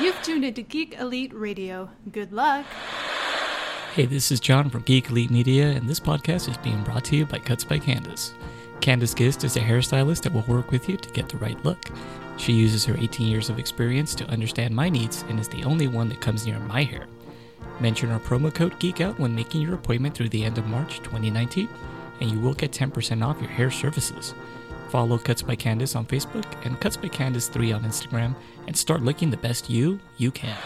You've tuned into Geek Elite Radio. Good luck. Hey, this is John from Geek Elite Media, and this podcast is being brought to you by Cuts by Candace. Candace Gist is a hairstylist that will work with you to get the right look. She uses her 18 years of experience to understand my needs and is the only one that comes near my hair. Mention our promo code GEEKOUT when making your appointment through the end of March 2019, and you will get 10% off your hair services. Follow Cuts by Candace on Facebook and Cuts by Candace 3 on Instagram, and start looking the best you you can.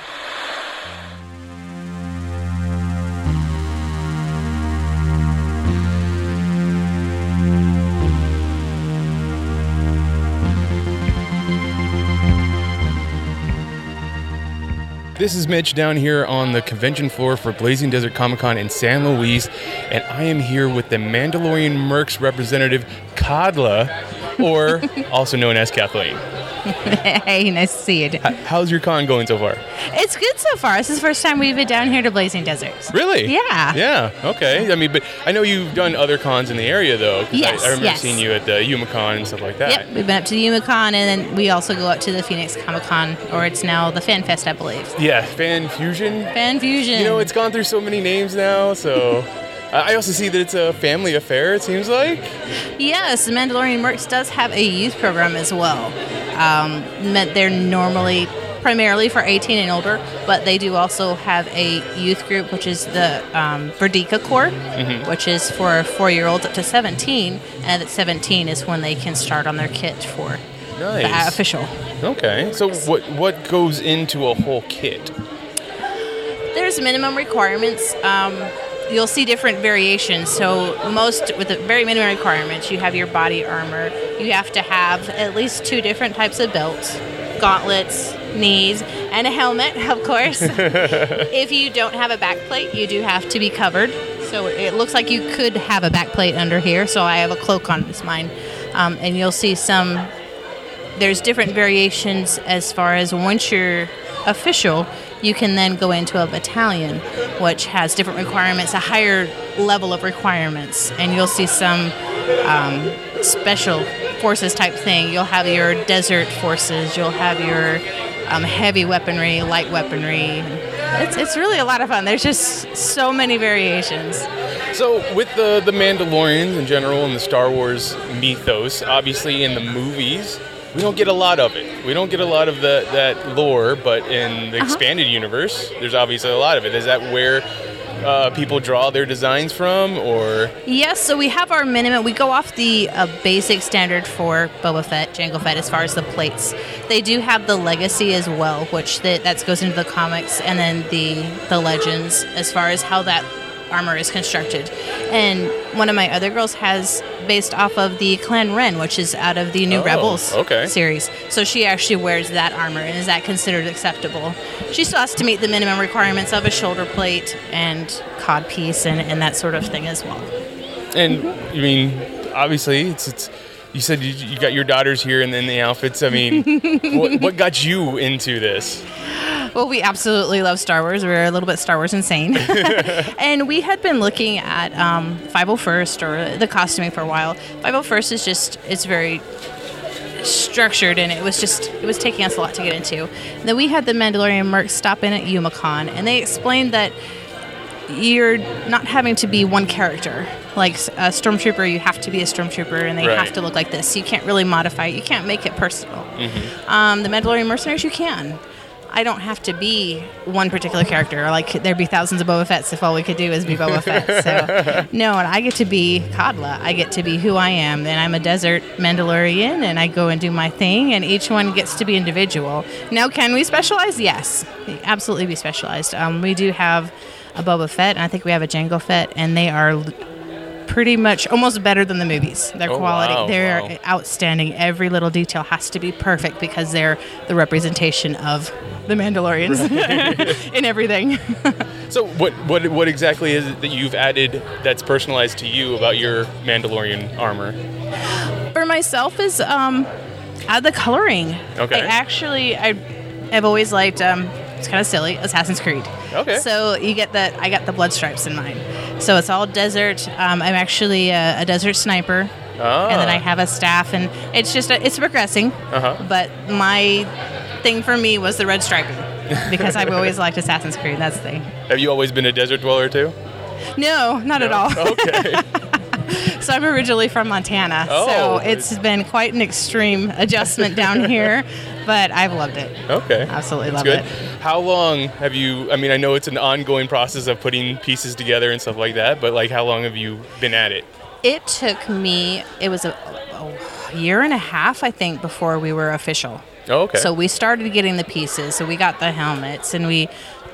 This is Mitch down here on the convention floor for Blazing Desert Comic Con in San Luis, and I am here with the Mandalorian Mercs representative, Kadla, or also known as Kathleen. hey, nice to see you. How's your con going so far? It's good so far. This is the first time we've been down here to Blazing Deserts. Really? Yeah. Yeah. Okay. I mean, but I know you've done other cons in the area though. Yes, I, I remember yes. seeing you at the YumaCon and stuff like that. Yep, we've been up to the YumaCon, and then we also go up to the Phoenix Comic Con, or it's now the Fan Fest, I believe. Yeah. Fan Fusion. Fan Fusion. You know, it's gone through so many names now, so. I I also see that it's a family affair. It seems like. Yes, the Mandalorian Mercs does have a youth program as well. Um, meant they're normally primarily for 18 and older, but they do also have a youth group, which is the um, Verdika Corps, which is for four-year-olds up to 17, and at 17 is when they can start on their kit for the official. Okay. So what what goes into a whole kit? There's minimum requirements. Um, you'll see different variations. So most with the very minimum requirements, you have your body armor. You have to have at least two different types of belts, gauntlets, knees, and a helmet, of course. if you don't have a back plate, you do have to be covered. So it looks like you could have a back plate under here. So I have a cloak on this mine, um, and you'll see some there's different variations as far as once you're official, you can then go into a battalion, which has different requirements, a higher level of requirements, and you'll see some um, special forces type thing. You'll have your desert forces, you'll have your um, heavy weaponry, light weaponry. It's, it's really a lot of fun. There's just so many variations. So with the the Mandalorians in general and the Star Wars mythos, obviously in the movies, we don't get a lot of it. We don't get a lot of the that lore, but in the Uh-huh. expanded universe, there's obviously a lot of it. Is that where uh, people draw their designs from, or Yes, so we have our minimum. We go off the uh, basic standard for Boba Fett, Jango Fett, as far as the plates. They do have the legacy as well, which that goes into the comics, and then the the legends as far as how that armor is constructed. And one of my other girls has based off of the Clan Wren, which is out of the New Oh, Rebels okay. series. So she actually wears that armor, and is that considered acceptable? She still has to meet the minimum requirements of a shoulder plate and cod piece and, and that sort of thing as well. and I mean, obviously it's it's. You said you, you got your daughters here and then the outfits. I mean, what, what got you into this? Well, we absolutely love Star Wars. We're a little bit Star Wars insane. and we had been looking at um, 501st or the costuming for a while. 501st is just, it's very structured and it was just, it was taking us a lot to get into. And then we had the Mandalorian Mercs stop in at YumaCon and they explained that you're not having to be one character. Like a stormtrooper, you have to be a stormtrooper, and they Right. have to look like this. You can't really modify it. You can't make it personal. Um, the Mandalorian mercenaries, you can. I don't have to be one particular character. Like there'd be thousands of Boba Fett's if all we could do is be Boba Fett. So no, and I get to be Kadla. I get to be who I am. And I'm a desert Mandalorian, and I go and do my thing. And each one gets to be individual. Now, can we specialize? Yes, absolutely, be specialized. Um, we do have a Boba Fett, and I think we have a Jango Fett, and they are pretty much almost better than the movies. Their Oh, quality, wow, they're wow. outstanding. Every little detail has to be perfect because they're the representation of the Mandalorians in everything. So what what what exactly is it that you've added that's personalized to you about your Mandalorian armor? For myself, is um, add the coloring. Okay. I actually, I, I've always liked. Um, it's kind of silly. Assassin's Creed. Okay. So you get the I got the blood stripes in mine. So it's all desert. Um, I'm actually a, a desert sniper. and then Ah. I have a staff, and it's just a, it's progressing. Uh-huh. But my thing for me was the red striping because I've always liked Assassin's Creed. That's the thing. Have you always been a desert dweller too? No, not at all. Okay. So I'm originally from Montana, Oh. so it's been quite an extreme adjustment down here, but I've loved it. Okay. Absolutely That's love good. it. How long have you? I mean, I know it's an ongoing process of putting pieces together and stuff like that, but like, how long have you been at it? It took me, it was a, a year and a half, I think, before we were official. Oh, okay. So we started getting the pieces. So we got the helmets and we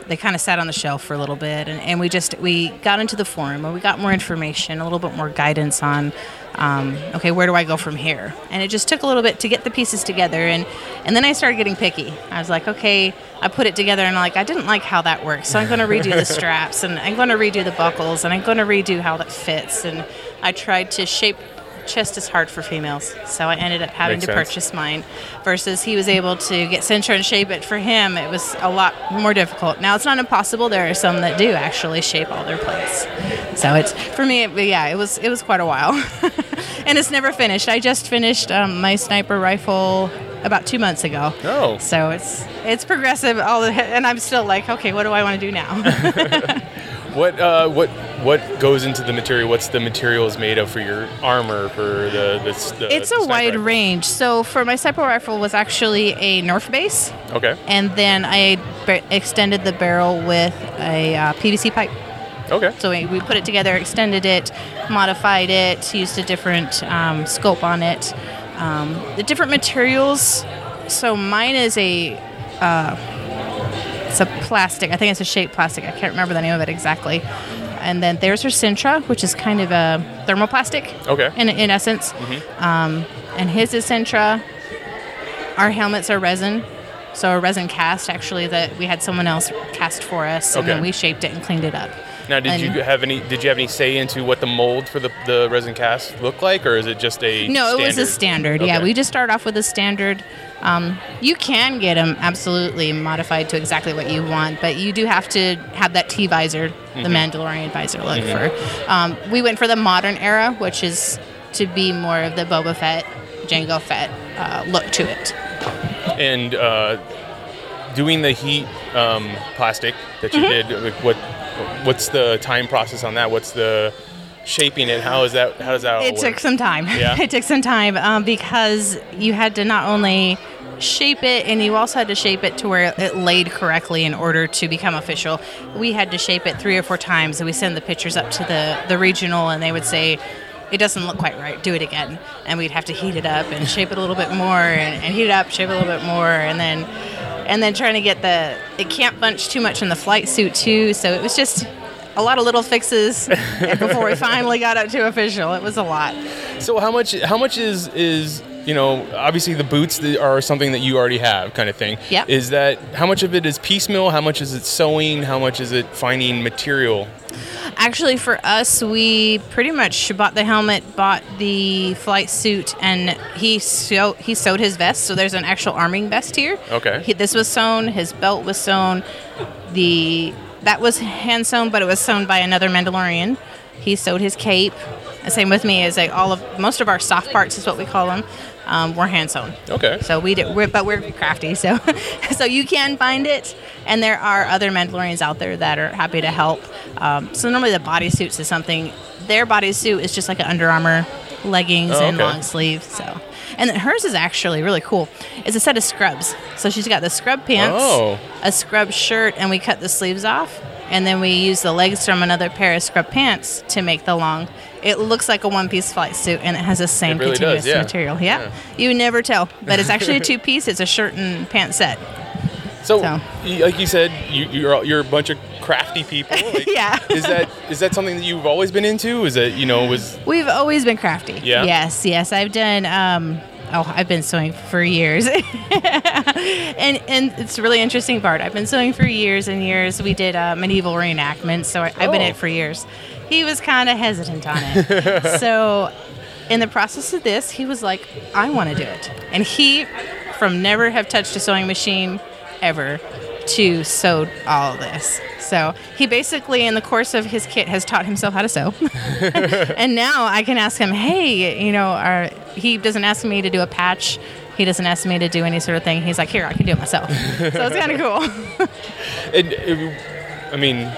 they kind of sat on the shelf for a little bit and, and we just we got into the forum and we got more information, a little bit more guidance on um, okay, where do I go from here? And it just took a little bit to get the pieces together and and then I started getting picky. I was like, okay, I put it together and I'm like I didn't like how that works. So I'm going to redo the straps and I'm going to redo the buckles and I'm going to redo how that fits and I tried to shape chest is hard for females, so I ended up having Makes to sense. purchase mine. Versus he was able to get Sintra and shape it for him. It was a lot more difficult. Now it's not impossible. There are some that do actually shape all their plates. So it's for me. It, yeah, it was it was quite a while, and it's never finished. I just finished um, my sniper rifle about two months ago. Oh. So it's it's progressive. All the, and I'm still like, okay, what do I want to do now? What uh, what what goes into the material? What's the materials made of for your armor for the the? the it's the a wide rifle? range. So for my sniper rifle was actually a Nerf base. Okay. and then I extended the barrel with a uh, PVC pipe. Okay. So we, we put it together, extended it, modified it, used a different um, scope on it. Um, the different materials. So mine is a. Uh, it's a plastic. I think it's a shaped plastic. I can't remember the name of it exactly. And then there's her Sintra, which is kind of a thermoplastic. Okay. In, in essence. Um, and his is Sintra. Our helmets are resin. So a resin cast, actually, that we had someone else cast for us, and then we shaped it and cleaned it up. Now, did And- you have any? Did you have any say into what the mold for the, the resin cast looked like, or is it just a? No, it was a standard. Yeah, we just start off with a standard. Um, you can get them absolutely modified to exactly what you want, but you do have to have that T visor, Mm-hmm. the Mandalorian visor look for. Um, we went for the modern era, which is to be more of the Boba Fett, Jango Fett uh, look to it. and uh, doing the heat um, plastic that you Mm-hmm. did. Like what? What's the time process on that? What's the shaping it? How is that? How does that? It work? took some time. Yeah? it took some time um, because you had to not only shape it and you also had to shape it to where it laid correctly in order to become official. We had to shape it three or four times and we send the pictures up to the, the regional and they would say, it doesn't look quite right, do it again. And we'd have to heat it up and shape it a little bit more and, and heat it up, shape it a little bit more and then and then trying to get the it can't bunch too much in the flight suit too. So it was just a lot of little fixes before we finally got up to official. It was a lot. So how much? How much is is you know? Obviously, the boots are something that you already have, kind of thing. Yep. Is that how much of it is piecemeal? How much is it sewing? How much is it finding material? Actually, for us, we pretty much bought the helmet, bought the flight suit, and he sew, he sewed his vest. So there's an actual arming vest here. Okay. He, this was sewn. His belt was sewn. The that was hand sewn, but it was sewn by another Mandalorian. He sewed his cape. And same with me, is like all of most of our soft parts is what we call them. Um, were hand sewn. Okay. So we do, we're, but we're crafty. So, so you can find it, and there are other Mandalorians out there that are happy to help. Um, so normally the bodysuits is something. Their bodysuit is just like an Under Armour leggings Oh, and long sleeves. So, and hers is actually really cool. It's a set of scrubs. So she's got the scrub pants, Oh. a scrub shirt, and we cut the sleeves off. And then we use the legs from another pair of scrub pants to make the long. It looks like a one-piece flight suit, and it has the same really continuous does, yeah. material. Yeah. Yeah. you never tell, but it's actually a two-piece. It's a shirt and pants set. So, So. like you said, you, you're you're a bunch of crafty people. Like, Yeah. is that is that something that you've always been into? Is that you know was We've always been crafty. Yeah? Yes, yes. I've done. Um, oh, I've been sewing for years, and and it's a really interesting part. I've been sewing for years and years. We did uh, medieval reenactments, so I, I've been in it for years. He was kind of hesitant on it, so in the process of this, he was like, "I want to do it," and he, from never have touched a sewing machine ever, to sewed all this. So he basically, in the course of his kit, has taught himself how to sew. and now I can ask him, hey, you know, our, he doesn't ask me to do a patch. He doesn't ask me to do any sort of thing. He's like, here, I can do it myself. so it's kind of cool. And uh, I mean,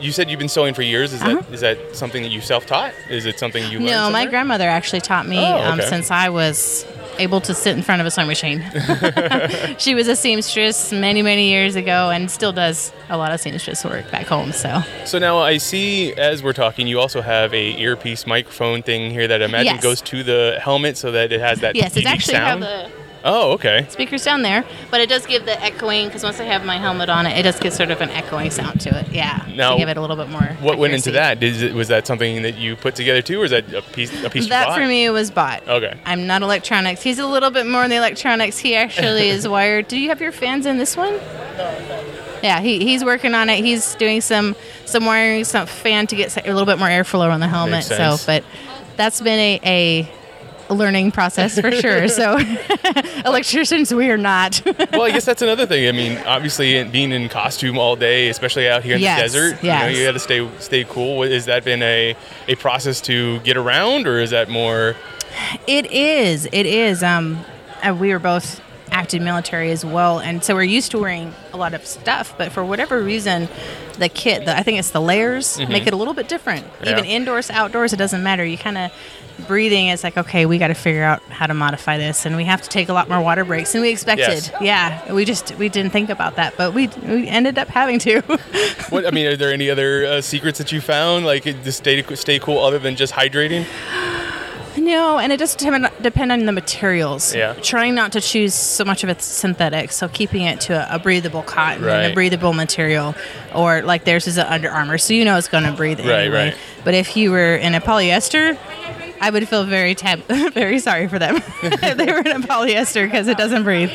you said you've been sewing for years. Is that is that something that you self-taught? Is it something you learned Uh-huh. no, my grandmother actually taught me Oh, um, since I was able to sit in front of a sewing machine. she was a seamstress many, many years ago and still does a lot of seamstress work back home. So, So now I see, as we're talking, you also have a earpiece microphone thing here that I imagine Yes. goes to the helmet so that it has that yes, it's actually sound. have the oh, okay. speakers down there, but it does give the echoing because once I have my helmet on it, it does get sort of an echoing sound to it. Yeah, Now, to give it a little bit more. What went into that? Did it, was that something that you put together too, or is that a piece a piece you That for me was bought. Okay. I'm not electronics. He's a little bit more in the electronics. He actually is wired. Do you have your fans in this one? No. Yeah, he, he's working on it. He's doing some some wiring, some fan to get a little bit more airflow on the helmet. So, but that's been a, a learning process for sure. So, electricians, we are not. well, I guess that's another thing. I mean, obviously, being in costume all day, especially out here in Yes, the desert, yes. you know, you got to stay stay cool. Has that been a, a process to get around, or is that more? It is. It is. Um, uh, we were both active military as well, and so we're used to wearing a lot of stuff. But for whatever reason, the kit, the, I think it's the layers, make it a little bit different. Yeah. Even indoors, outdoors, it doesn't matter. You kind of breathing. It's like okay, we got to figure out how to modify this, and we have to take a lot more water breaks than we expected. Yes. Yeah, we just we didn't think about that, but we we ended up having to. What I mean, are there any other uh, secrets that you found, like to stay stay cool, other than just hydrating? No, and it does depend, depend on the materials. Yeah. Trying not to choose so much of it synthetic, so keeping it to a, a breathable cotton and a breathable material, or like theirs is an Under Armour, so you know it's going to breathe Right, anyway. right. But if you were in a polyester, I would feel very tab- very sorry for them if they were in a polyester because it doesn't breathe.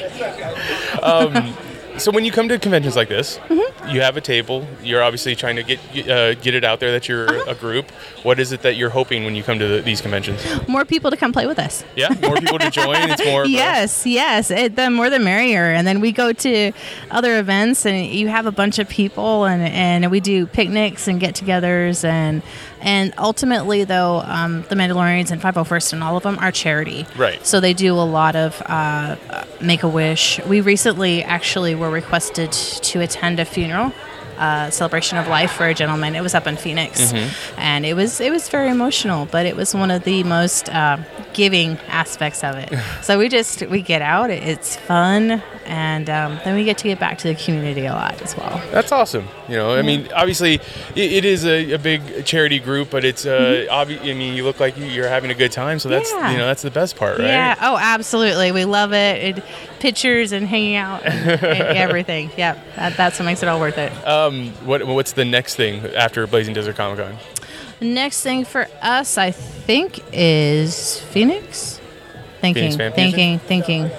Um, So when you come to conventions like this, Mm-hmm. you have a table. You're obviously trying to get uh, get it out there that you're Uh-huh. a group. What is it that you're hoping when you come to the, these conventions? More people to come play with us. Yeah, more people to join. It's more. yes, yes. It, the more the merrier. And then we go to other events, and you have a bunch of people, and, and we do picnics and get-togethers, and and ultimately, though, um, the Mandalorians and 501st and all of them are charity. Right. So they do a lot of uh, Make a Wish. We recently actually were requested to attend a funeral. Uh, celebration of life for a gentleman. It was up in Phoenix, and it was it was very emotional. But it was one of the most uh, giving aspects of it. so we just we get out. It's fun, and um, then we get to get back to the community a lot as well. That's awesome. You know, I mean, obviously, it, it is a, a big charity group, but it's uh, obvi- I mean, you look like you- you're having a good time, so that's Mm-hmm. Yeah. you know that's the best part, right? Yeah. Oh, absolutely. We love it. it pictures and hanging out and, and everything. Yep. That, that's what makes it all worth it. Um, what what's the next thing after Blazing Desert Comic Con? Next thing for us, I think, is Phoenix. Thinking, Phoenix Fusion? thinking, thinking.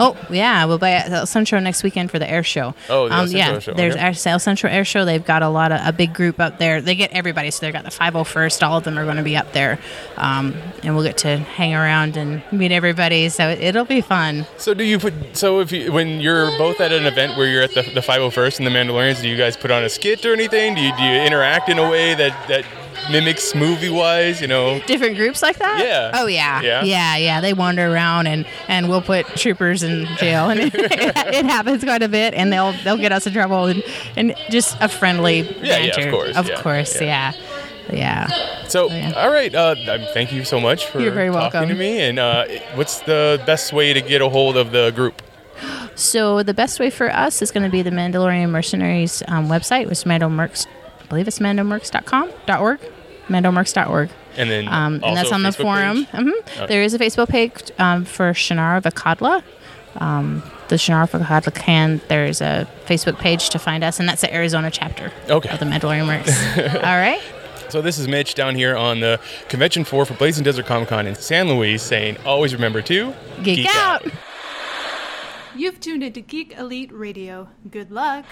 Oh yeah, we'll be at El Centro next weekend for the air show. Um, Oh, the Centro yeah, show, there's okay. El Centro Air Show. They've got a lot of a big group up there. They get everybody, so they've got the 501st. All of them are going to be up there, um, and we'll get to hang around and meet everybody. So it, it'll be fun. So do you put so if you when you're both at an event where you're at the the 501st and the Mandalorians, do you guys put on a skit or anything? Do you do you interact in a way that that mimics movie wise? You know. different groups like that? Yeah. Oh yeah. Yeah? Yeah, yeah. They wander around and and we'll put troopers in jail and it, it happens quite a bit and they'll they'll get us in trouble and, and just a friendly Yeah, yeah, of course, Of yeah, course, yeah. yeah. So, yeah. all right. Uh, um, thank you so much for You're very talking welcome. to me. And uh, what's the best way to get a hold of the group? So the best way for us is going to be the Mandalorian Mercenaries um, website, which is Mandomercs, I believe it's mandomercs.com, dot .org, mandomercs.org. And then Um, and that's on the forum. page? hmm Okay. There is a Facebook page um, for Shannara Vakadla. Um, the Shannara Vakadla can. There's a Facebook page to find us, and that's the Arizona chapter Okay. of the Mandalorian Mercs. All right. So this is Mitch down here on the convention floor for Blazing Desert Comic Con in San Luis, saying always remember to Geek, out. You've tuned into Geek Elite Radio. Good luck.